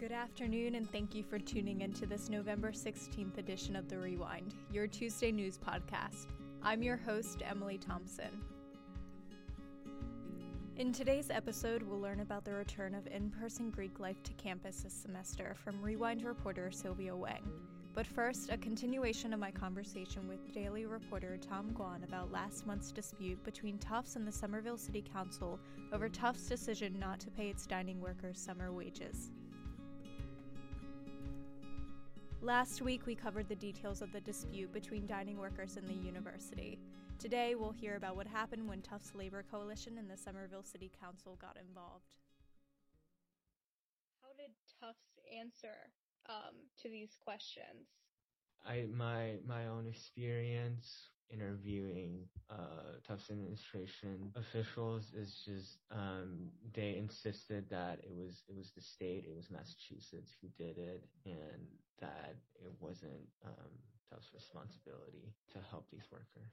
Good afternoon, and thank you for tuning into this November 16th edition of The Rewind, your Tuesday news podcast. I'm your host, Emily Thompson. In today's episode, we'll learn about the return of in person Greek life to campus this semester from Rewind reporter Silvia Wang. But first, a continuation of my conversation with Daily reporter Tom Guan about last month's dispute between Tufts and the Somerville City Council over Tufts' decision not to pay its dining workers summer wages. Last week, we covered the details of the dispute between dining workers and the university. Today, we'll hear about what happened when Tufts Labor Coalition and the Somerville City Council got involved. How did Tufts answer um, to these questions? I my my own experience interviewing uh, Tufts administration officials is just um, they insisted that it was it was the state, it was Massachusetts who did it, and that it wasn't um, Tufts' responsibility to help these workers.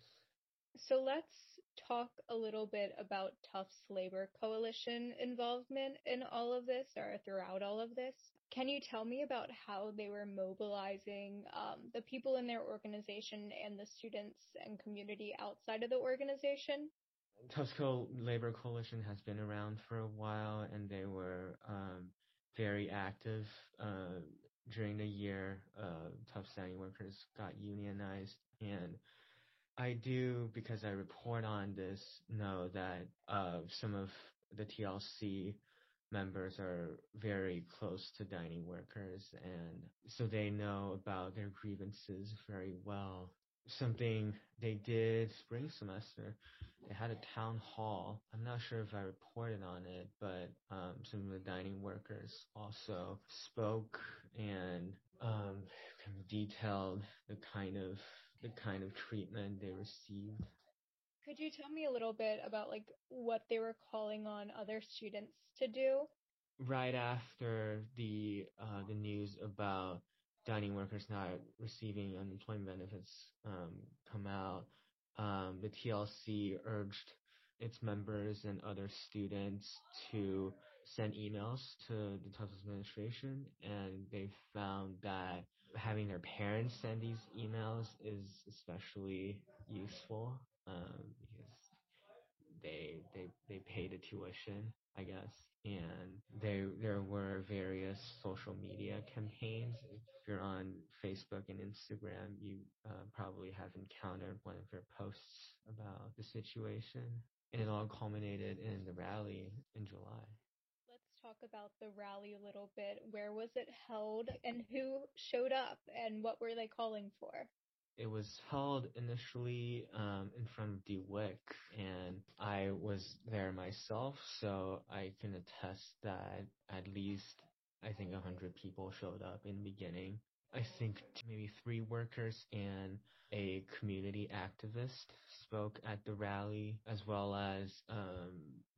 So let's talk a little bit about Tufts Labor Coalition involvement in all of this or throughout all of this. Can you tell me about how they were mobilizing um, the people in their organization and the students and community outside of the organization? Tufts Co- Labor Coalition has been around for a while, and they were um, very active uh, during the year. Uh, Tufts dining workers got unionized, and I do because I report on this know that uh, some of the TLC members are very close to dining workers and so they know about their grievances very well. Something they did spring semester, they had a town hall. I'm not sure if I reported on it, but um, some of the dining workers also spoke and um, detailed the kind of the kind of treatment they received. Could you tell me a little bit about like what they were calling on other students to do? Right after the uh, the news about dining workers not receiving unemployment benefits um, come out, um, the TLC urged its members and other students to send emails to the Tufts administration, and they found that having their parents send these emails is especially useful um, because they they they pay the tuition, I guess, and there there were various social media campaigns. If you're on Facebook and Instagram, you uh, probably have encountered one of their posts about the situation, and it all culminated in the rally in July Let's talk about the rally a little bit. Where was it held and who showed up and what were they calling for? It was held initially um, in front of DeWick, and I was there myself, so I can attest that at least I think a hundred people showed up in the beginning. I think maybe three workers and a community activist spoke at the rally, as well as um,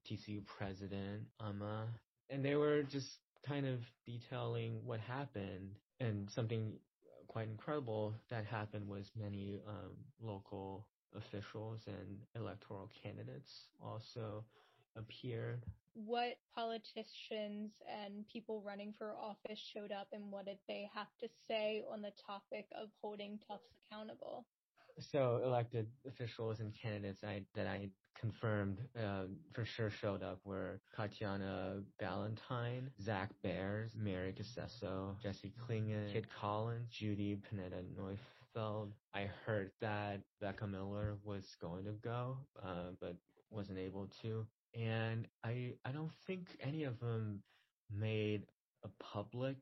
TCU president Amma and they were just kind of detailing what happened and something quite incredible that happened was many um, local officials and electoral candidates also appeared. What politicians and people running for office showed up and what did they have to say on the topic of holding Tufts accountable? So elected officials and candidates I, that I confirmed uh, for sure showed up were Katjana Ballantyne, Zach Bears, Mary Cassesso, Jesse Clingan, Kit Collins, Judy Pineda Neufeld. I heard that Becca Miller was going to go, uh, but wasn't able to. And I I don't think any of them made a public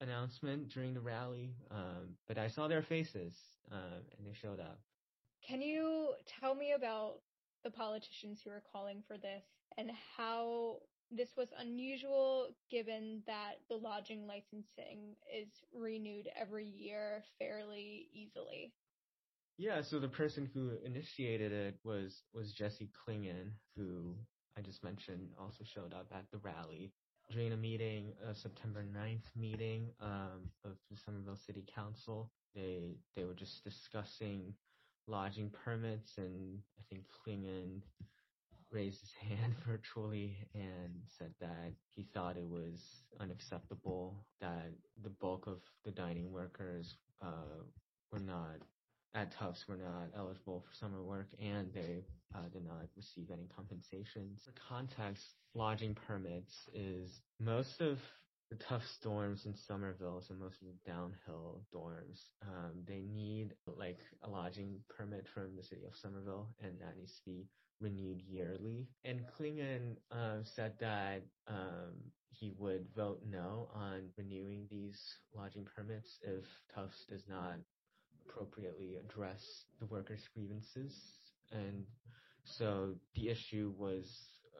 announcement during the rally, um, but I saw their faces um, and they showed up. Can you tell me about the politicians who are calling for this and how this was unusual given that the lodging licensing is renewed every year fairly easily? Yeah, so the person who initiated it was was Jesse Clingan, who I just mentioned also showed up at the rally during a meeting, a September 9th meeting um, of the Somerville City Council. They they were just discussing lodging permits, and I think Clingan raised his hand virtually and said that he thought it was unacceptable that the bulk of the dining workers uh, were not at Tufts were not eligible for summer work and they uh, did not receive any compensations. For context, lodging permits is most of the Tufts dorms in Somerville, so most of the downhill dorms, um, they need like a lodging permit from the city of Somerville, and that needs to be renewed yearly. And Clingan uh, said that um, he would vote no on renewing these lodging permits if Tufts does not appropriately address the workers' grievances. And so the issue was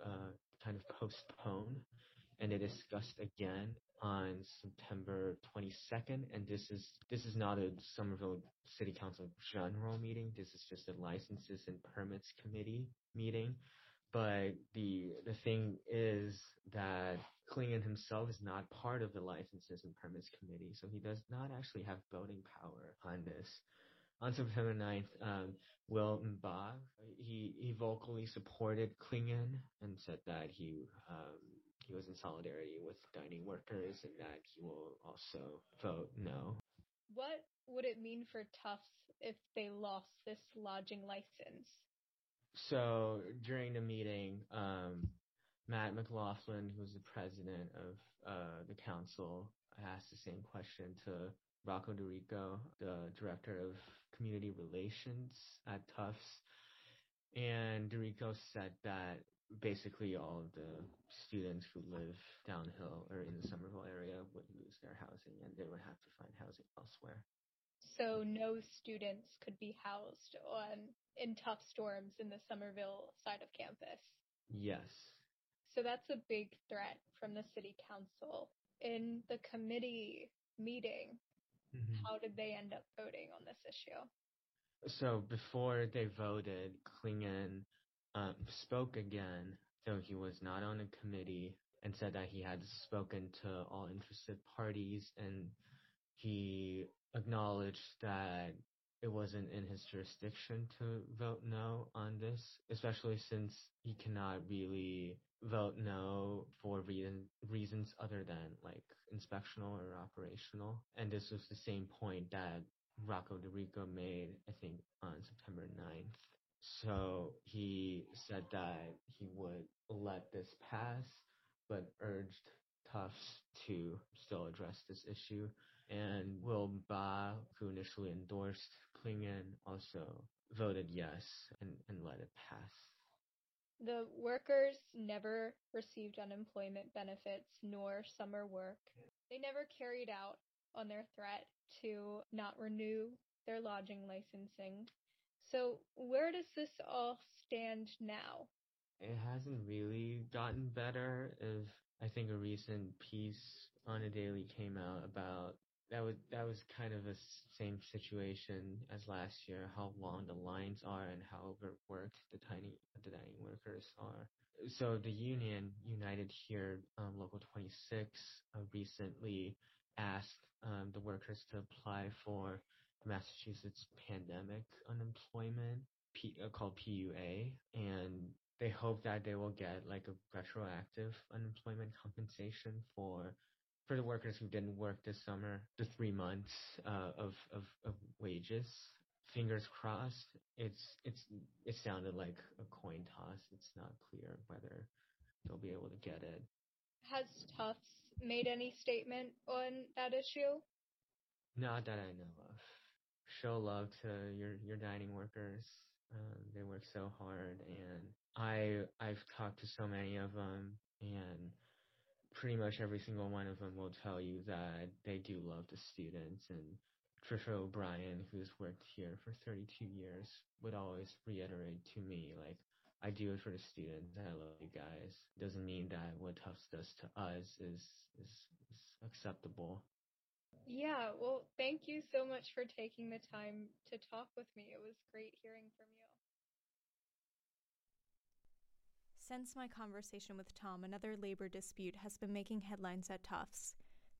uh, kind of postponed and it discussed again on September 22nd. And this is this is not a Somerville City Council general meeting. This is just a licenses and permits committee meeting. But the the thing is that Clingan himself is not part of the licenses and permits committee, so he does not actually have voting power on this. On September 9th, um, Will Mbah, he, he vocally supported Clingan and said that he um, he was in solidarity with dining workers and that he will also vote no. What would it mean for Tufts if they lost this lodging license? So during the meeting, um, Matt McLaughlin, who's the president of uh, the council, asked the same question to Rocco DiRico, the director of community relations at Tufts. And DiRico said that basically all of the students who live downhill or in the Somerville area would lose their housing and they would have to find housing elsewhere. So no students could be housed on in Tufts dorms in the Somerville side of campus. Yes. So that's a big threat from the city council. In the committee meeting, mm-hmm. how did they end up voting on this issue? So before they voted, Clingan um, spoke again, though he was not on a committee, and said that he had spoken to all interested parties, and he acknowledged that it wasn't in his jurisdiction to vote no on this, especially since he cannot really vote no for reason, reasons other than like inspectional or operational. And this was the same point that Rocco DiRico made, I think, on September 9th. So he said that he would let this pass, but urged Tufts to still address this issue. And Will Mbah, who initially endorsed Clingan, also voted yes and, and let it pass. The workers never received unemployment benefits nor summer work. They never carried out on their threat to not renew their lodging licensing. So, where does this all stand now? It hasn't really gotten better. If I think a recent piece on a daily came out about that was that was kind of a same situation as last year. How long the lines are and how overworked the tiny the dining workers are. So the union, UNITE HERE, um, Local 26, uh, recently asked um, the workers to apply for Massachusetts pandemic unemployment, P, uh, called PUA, and they hope that they will get like a retroactive unemployment compensation for for the workers who didn't work this summer, the three months uh, of, of of wages. Fingers crossed. It's it's it sounded like a coin toss. It's not clear whether they'll be able to get it. Has Tufts made any statement on that issue? Not that I know of show love to your your dining workers. Um, they work so hard, and I I've talked to so many of them, and pretty much every single one of them will tell you that they do love the students. And Trisha O'Brien, who's worked here for 32 years, would always reiterate to me like. I do it for the students. I love you guys. Doesn't mean that what Tufts does to us is, is, is acceptable. Yeah, well, thank you so much for taking the time to talk with me. It was great hearing from you. Since my conversation with Tom, another labor dispute has been making headlines at Tufts.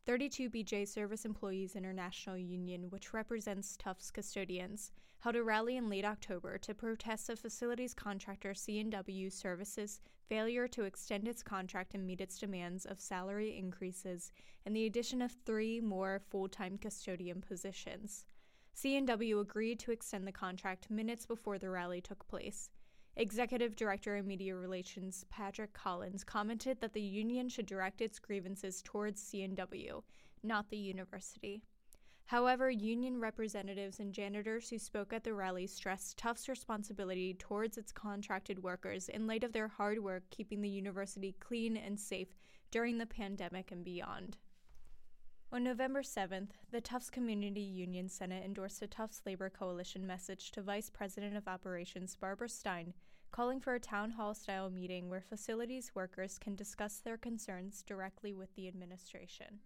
32 BJ Service Employees International Union, which represents Tufts custodians, held a rally in late October to protest the facilities contractor C&W Services' failure to extend its contract and meet its demands of salary increases and the addition of three more full-time custodian positions. C&W agreed to extend the contract minutes before the rally took place. Executive Director of Media Relations Patrick Collins commented that the union should direct its grievances towards C&W, not the university. However, union representatives and janitors who spoke at the rally stressed Tufts' responsibility towards its contracted workers in light of their hard work keeping the university clean and safe during the pandemic and beyond. On November 7th, the Tufts Community Union Senate endorsed a Tufts Labor Coalition message to Vice President of Operations Barbara Stein, calling for a town hall style meeting where facilities workers can discuss their concerns directly with the administration.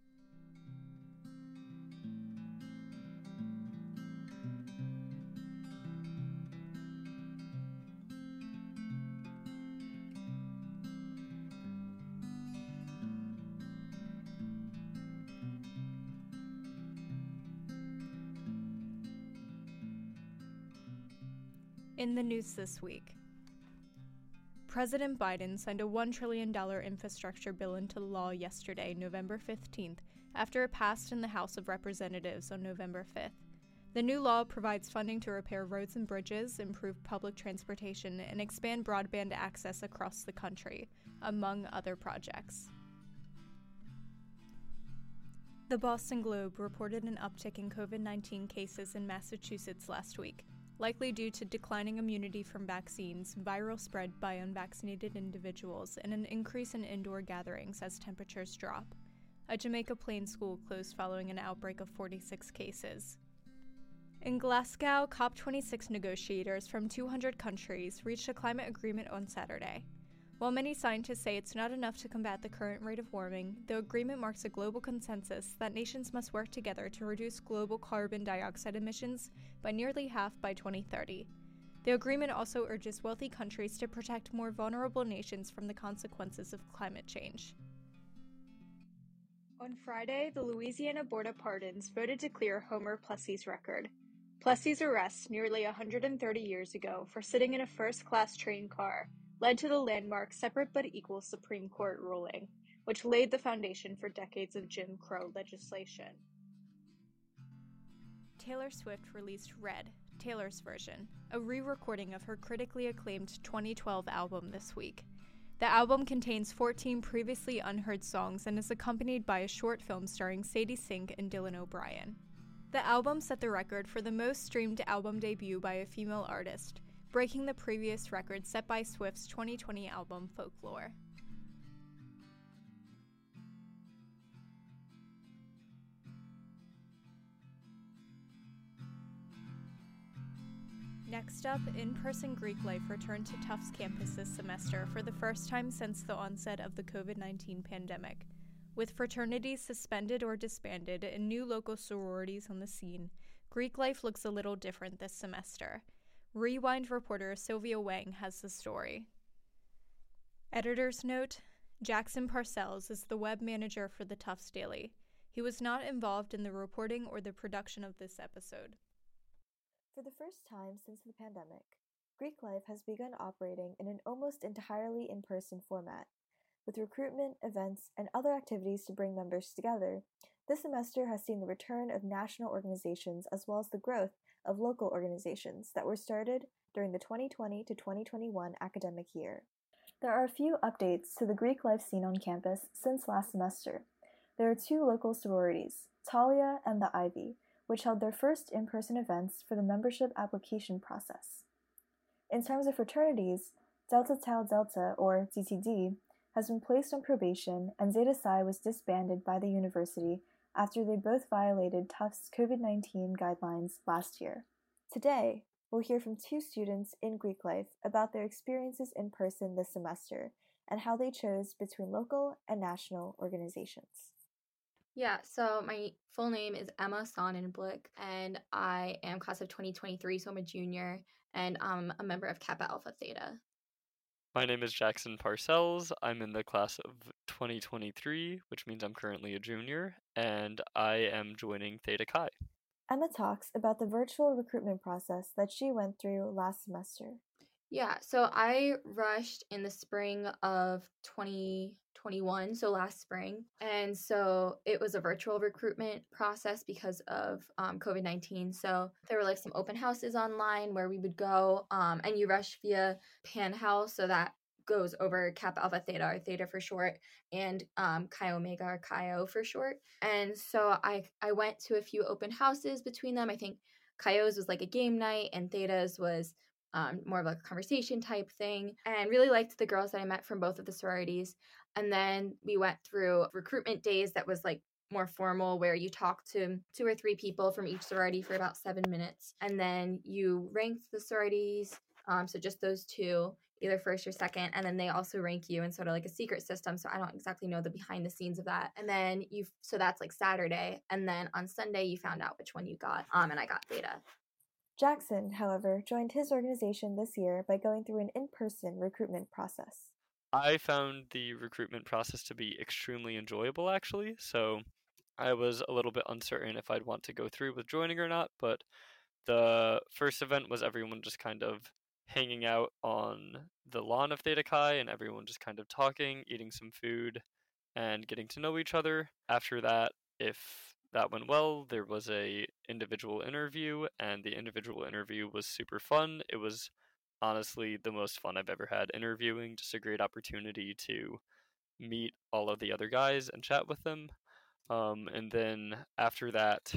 In the news this week, President Biden signed a $1 trillion infrastructure bill into law yesterday, November 15th, after it passed in the House of Representatives on November 5th. The new law provides funding to repair roads and bridges, improve public transportation, and expand broadband access across the country, among other projects. The Boston Globe reported an uptick in COVID 19 cases in Massachusetts last week likely due to declining immunity from vaccines, viral spread by unvaccinated individuals, and an increase in indoor gatherings as temperatures drop. A Jamaica Plain school closed following an outbreak of 46 cases. In Glasgow, COP26 negotiators from 200 countries reached a climate agreement on Saturday. While many scientists say it's not enough to combat the current rate of warming, the agreement marks a global consensus that nations must work together to reduce global carbon dioxide emissions by nearly half by 2030. The agreement also urges wealthy countries to protect more vulnerable nations from the consequences of climate change. On Friday, the Louisiana Board of Pardons voted to clear Homer Plessy's record. Plessy's arrest nearly 130 years ago for sitting in a first class train car led to the landmark separate but equal Supreme Court ruling, which laid the foundation for decades of Jim Crow legislation. Taylor Swift released Red, Taylor's version, a re recording of her critically acclaimed 2012 album this week. The album contains 14 previously unheard songs and is accompanied by a short film starring Sadie Sink and Dylan O'Brien. The album set the record for the most streamed album debut by a female artist, breaking the previous record set by Swift's 2020 album Folklore. Next up, in person Greek life returned to Tufts campus this semester for the first time since the onset of the COVID 19 pandemic. With fraternities suspended or disbanded and new local sororities on the scene, Greek life looks a little different this semester. Rewind reporter Silvia Wang has the story. Editor's note Jackson Parcells is the web manager for the Tufts Daily. He was not involved in the reporting or the production of this episode. For the first time since the pandemic, Greek Life has begun operating in an almost entirely in person format. With recruitment, events, and other activities to bring members together, this semester has seen the return of national organizations as well as the growth of local organizations that were started during the 2020 to 2021 academic year. There are a few updates to the Greek life scene on campus since last semester. There are two local sororities, Talia and the Ivy, which held their first in person events for the membership application process. In terms of fraternities, Delta Tau Delta, or DTD, has been placed on probation, and Zeta Psi was disbanded by the university after they both violated Tufts COVID 19 guidelines last year. Today, we'll hear from two students in Greek life about their experiences in person this semester and how they chose between local and national organizations. Yeah, so my full name is Emma Sonnenblick, and I am class of 2023, so I'm a junior, and I'm a member of Kappa Alpha Theta. My name is Jackson Parcells. I'm in the class of 2023, which means I'm currently a junior, and I am joining Theta Chi. Emma talks about the virtual recruitment process that she went through last semester. Yeah, so I rushed in the spring of 2021, so last spring. And so it was a virtual recruitment process because of um, COVID 19. So there were like some open houses online where we would go, um, and you rush via Pan House. So that goes over Kappa Alpha Theta or Theta for short, and um, Chi Omega or Chi O for short. And so I I went to a few open houses between them. I think Chi O's was like a game night, and Theta's was um, more of a conversation type thing, and really liked the girls that I met from both of the sororities. And then we went through recruitment days that was like more formal where you talk to two or three people from each sorority for about seven minutes and then you ranked the sororities um, so just those two either first or second and then they also rank you in sort of like a secret system so i don't exactly know the behind the scenes of that and then you so that's like saturday and then on sunday you found out which one you got um and i got theta Jackson, however, joined his organization this year by going through an in person recruitment process. I found the recruitment process to be extremely enjoyable, actually. So I was a little bit uncertain if I'd want to go through with joining or not, but the first event was everyone just kind of hanging out on the lawn of Theta Chi and everyone just kind of talking, eating some food, and getting to know each other. After that, if that went well. There was a individual interview, and the individual interview was super fun. It was honestly the most fun I've ever had interviewing. Just a great opportunity to meet all of the other guys and chat with them. Um, and then after that,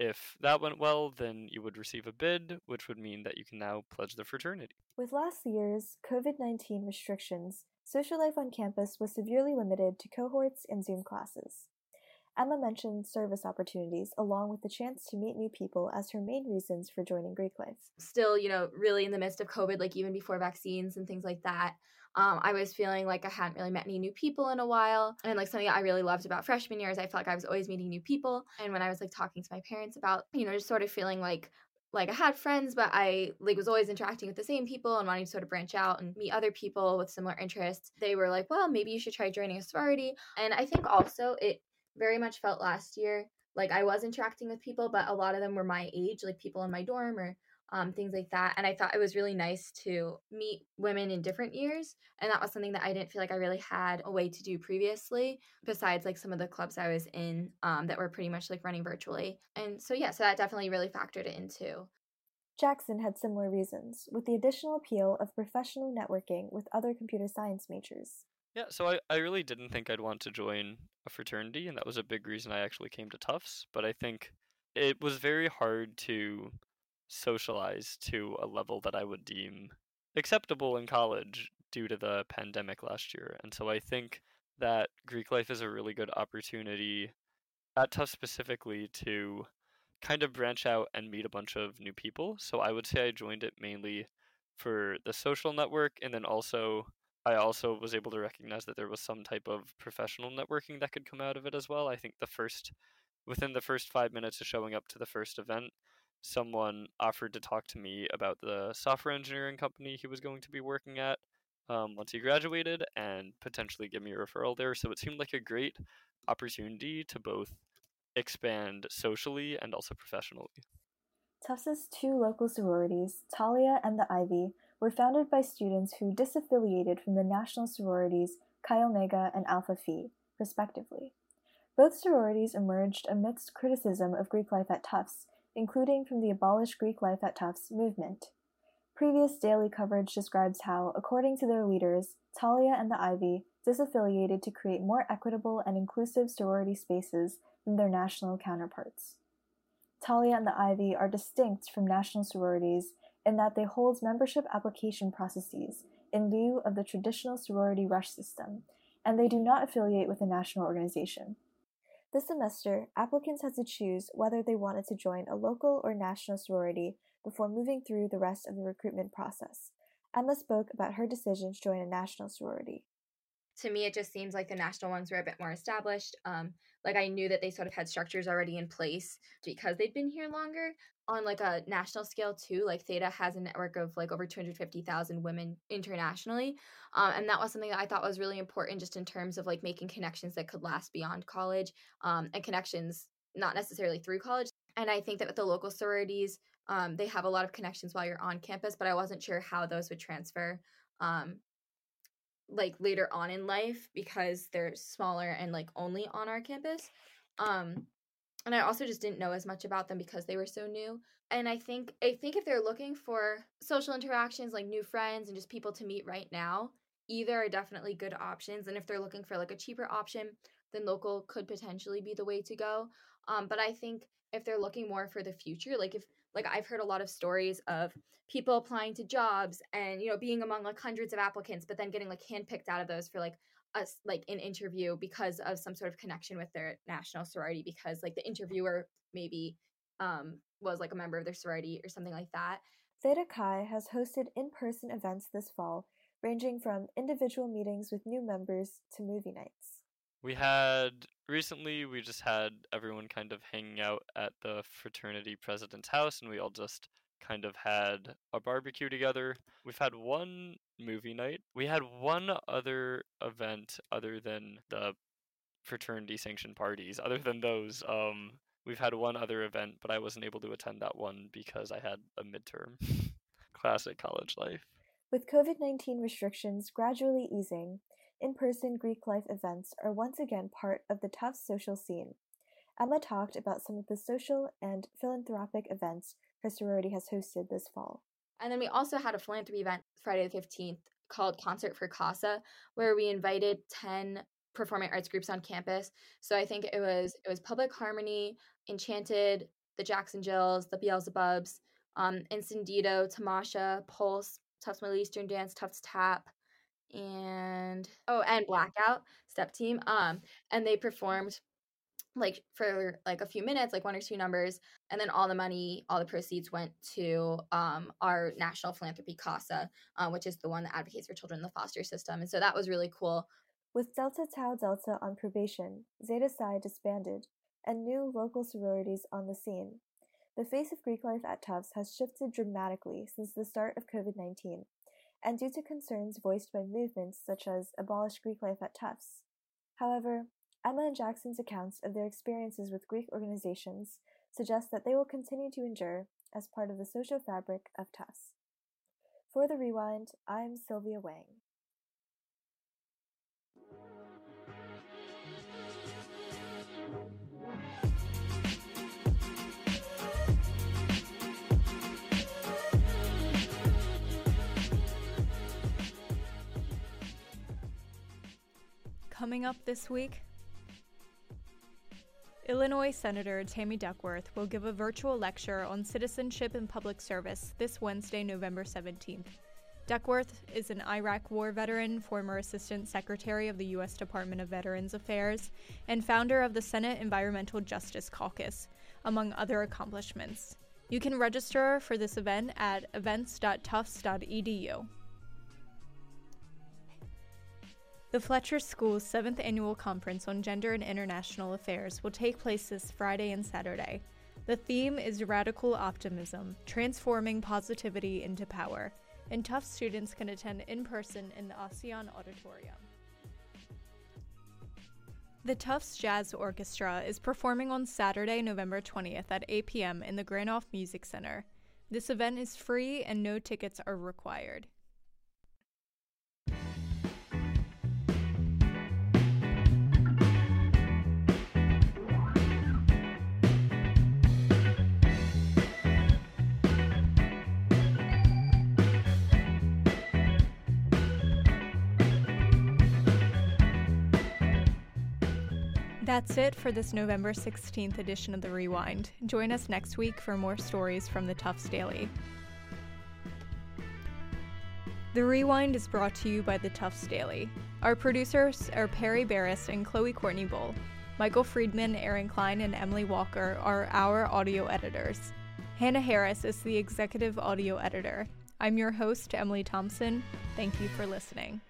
if that went well, then you would receive a bid, which would mean that you can now pledge the fraternity. With last year's COVID 19 restrictions, social life on campus was severely limited to cohorts and Zoom classes. Emma mentioned service opportunities along with the chance to meet new people as her main reasons for joining Greek life. Still, you know, really in the midst of COVID, like even before vaccines and things like that, um, I was feeling like I hadn't really met any new people in a while. And like something I really loved about freshman years, I felt like I was always meeting new people. And when I was like talking to my parents about, you know, just sort of feeling like like I had friends, but I like was always interacting with the same people and wanting to sort of branch out and meet other people with similar interests. They were like, "Well, maybe you should try joining a sorority." And I think also it very much felt last year like I was interacting with people, but a lot of them were my age, like people in my dorm or um, things like that. And I thought it was really nice to meet women in different years. And that was something that I didn't feel like I really had a way to do previously, besides like some of the clubs I was in um, that were pretty much like running virtually. And so, yeah, so that definitely really factored it into. Jackson had similar reasons, with the additional appeal of professional networking with other computer science majors. Yeah, so I, I really didn't think I'd want to join a fraternity, and that was a big reason I actually came to Tufts. But I think it was very hard to socialize to a level that I would deem acceptable in college due to the pandemic last year. And so I think that Greek life is a really good opportunity at Tufts specifically to kind of branch out and meet a bunch of new people. So I would say I joined it mainly for the social network and then also I also was able to recognize that there was some type of professional networking that could come out of it as well. I think the first, within the first five minutes of showing up to the first event, someone offered to talk to me about the software engineering company he was going to be working at um, once he graduated and potentially give me a referral there. So it seemed like a great opportunity to both expand socially and also professionally. Tufts' two local sororities, Talia and the Ivy, were founded by students who disaffiliated from the national sororities Chi Omega and Alpha Phi, respectively. Both sororities emerged amidst criticism of Greek life at Tufts, including from the Abolish Greek Life at Tufts movement. Previous daily coverage describes how, according to their leaders, Talia and the Ivy disaffiliated to create more equitable and inclusive sorority spaces than their national counterparts. Talia and the Ivy are distinct from national sororities in that they hold membership application processes in lieu of the traditional sorority rush system, and they do not affiliate with a national organization. This semester, applicants had to choose whether they wanted to join a local or national sorority before moving through the rest of the recruitment process. Emma spoke about her decision to join a national sorority. To me, it just seems like the national ones were a bit more established. Um, like I knew that they sort of had structures already in place because they'd been here longer. On like a national scale too, like Theta has a network of like over 250,000 women internationally, um, and that was something that I thought was really important, just in terms of like making connections that could last beyond college, um, and connections not necessarily through college. And I think that with the local sororities, um, they have a lot of connections while you're on campus, but I wasn't sure how those would transfer um, like later on in life because they're smaller and like only on our campus. Um and I also just didn't know as much about them because they were so new. And I think I think if they're looking for social interactions like new friends and just people to meet right now, either are definitely good options and if they're looking for like a cheaper option, then local could potentially be the way to go. Um but I think if they're looking more for the future, like if like I've heard a lot of stories of people applying to jobs and you know being among like hundreds of applicants but then getting like handpicked out of those for like us like an interview because of some sort of connection with their national sorority because like the interviewer maybe um was like a member of their sorority or something like that. Theta chi has hosted in-person events this fall ranging from individual meetings with new members to movie nights we had recently we just had everyone kind of hanging out at the fraternity president's house and we all just kind of had a barbecue together. We've had one movie night. We had one other event other than the fraternity sanctioned parties. Other than those, um, we've had one other event, but I wasn't able to attend that one because I had a midterm. Classic college life. With COVID 19 restrictions gradually easing, in person Greek life events are once again part of the Tufts social scene. Emma talked about some of the social and philanthropic events her sorority has hosted this fall. And then we also had a philanthropy event Friday the 15th called Concert for CASA, where we invited 10 performing arts groups on campus. So I think it was it was Public Harmony, Enchanted, the Jackson Jills, the Beelzebubs, um, Incendido, Tamasha, Pulse, Tufts Middle Eastern Dance, Tufts Tap, and oh, and Blackout Step Team. Um, and they performed like for like a few minutes like one or two numbers and then all the money all the proceeds went to um, our national philanthropy casa uh, which is the one that advocates for children in the foster system and so that was really cool with delta tau delta on probation zeta psi disbanded and new local sororities on the scene the face of greek life at tufts has shifted dramatically since the start of covid-19 and due to concerns voiced by movements such as abolish greek life at tufts however Emma and Jackson's accounts of their experiences with Greek organizations suggest that they will continue to endure as part of the social fabric of Tufts. For the Rewind, I'm Silvia Wang. Coming up this week, Illinois Senator Tammy Duckworth will give a virtual lecture on citizenship and public service this Wednesday, November 17th. Duckworth is an Iraq War veteran, former Assistant Secretary of the U.S. Department of Veterans Affairs, and founder of the Senate Environmental Justice Caucus, among other accomplishments. You can register for this event at events.tufts.edu. The Fletcher School's seventh annual conference on gender and international affairs will take place this Friday and Saturday. The theme is Radical Optimism Transforming Positivity into Power, and Tufts students can attend in person in the ASEAN Auditorium. The Tufts Jazz Orchestra is performing on Saturday, November 20th at 8 p.m. in the Granoff Music Center. This event is free and no tickets are required. That's it for this November 16th edition of The Rewind. Join us next week for more stories from the Tufts Daily. The Rewind is brought to you by the Tufts Daily. Our producers are Perry Barris and Chloe Courtney Bull. Michael Friedman, Aaron Klein, and Emily Walker are our audio editors. Hannah Harris is the executive audio editor. I'm your host, Emily Thompson. Thank you for listening.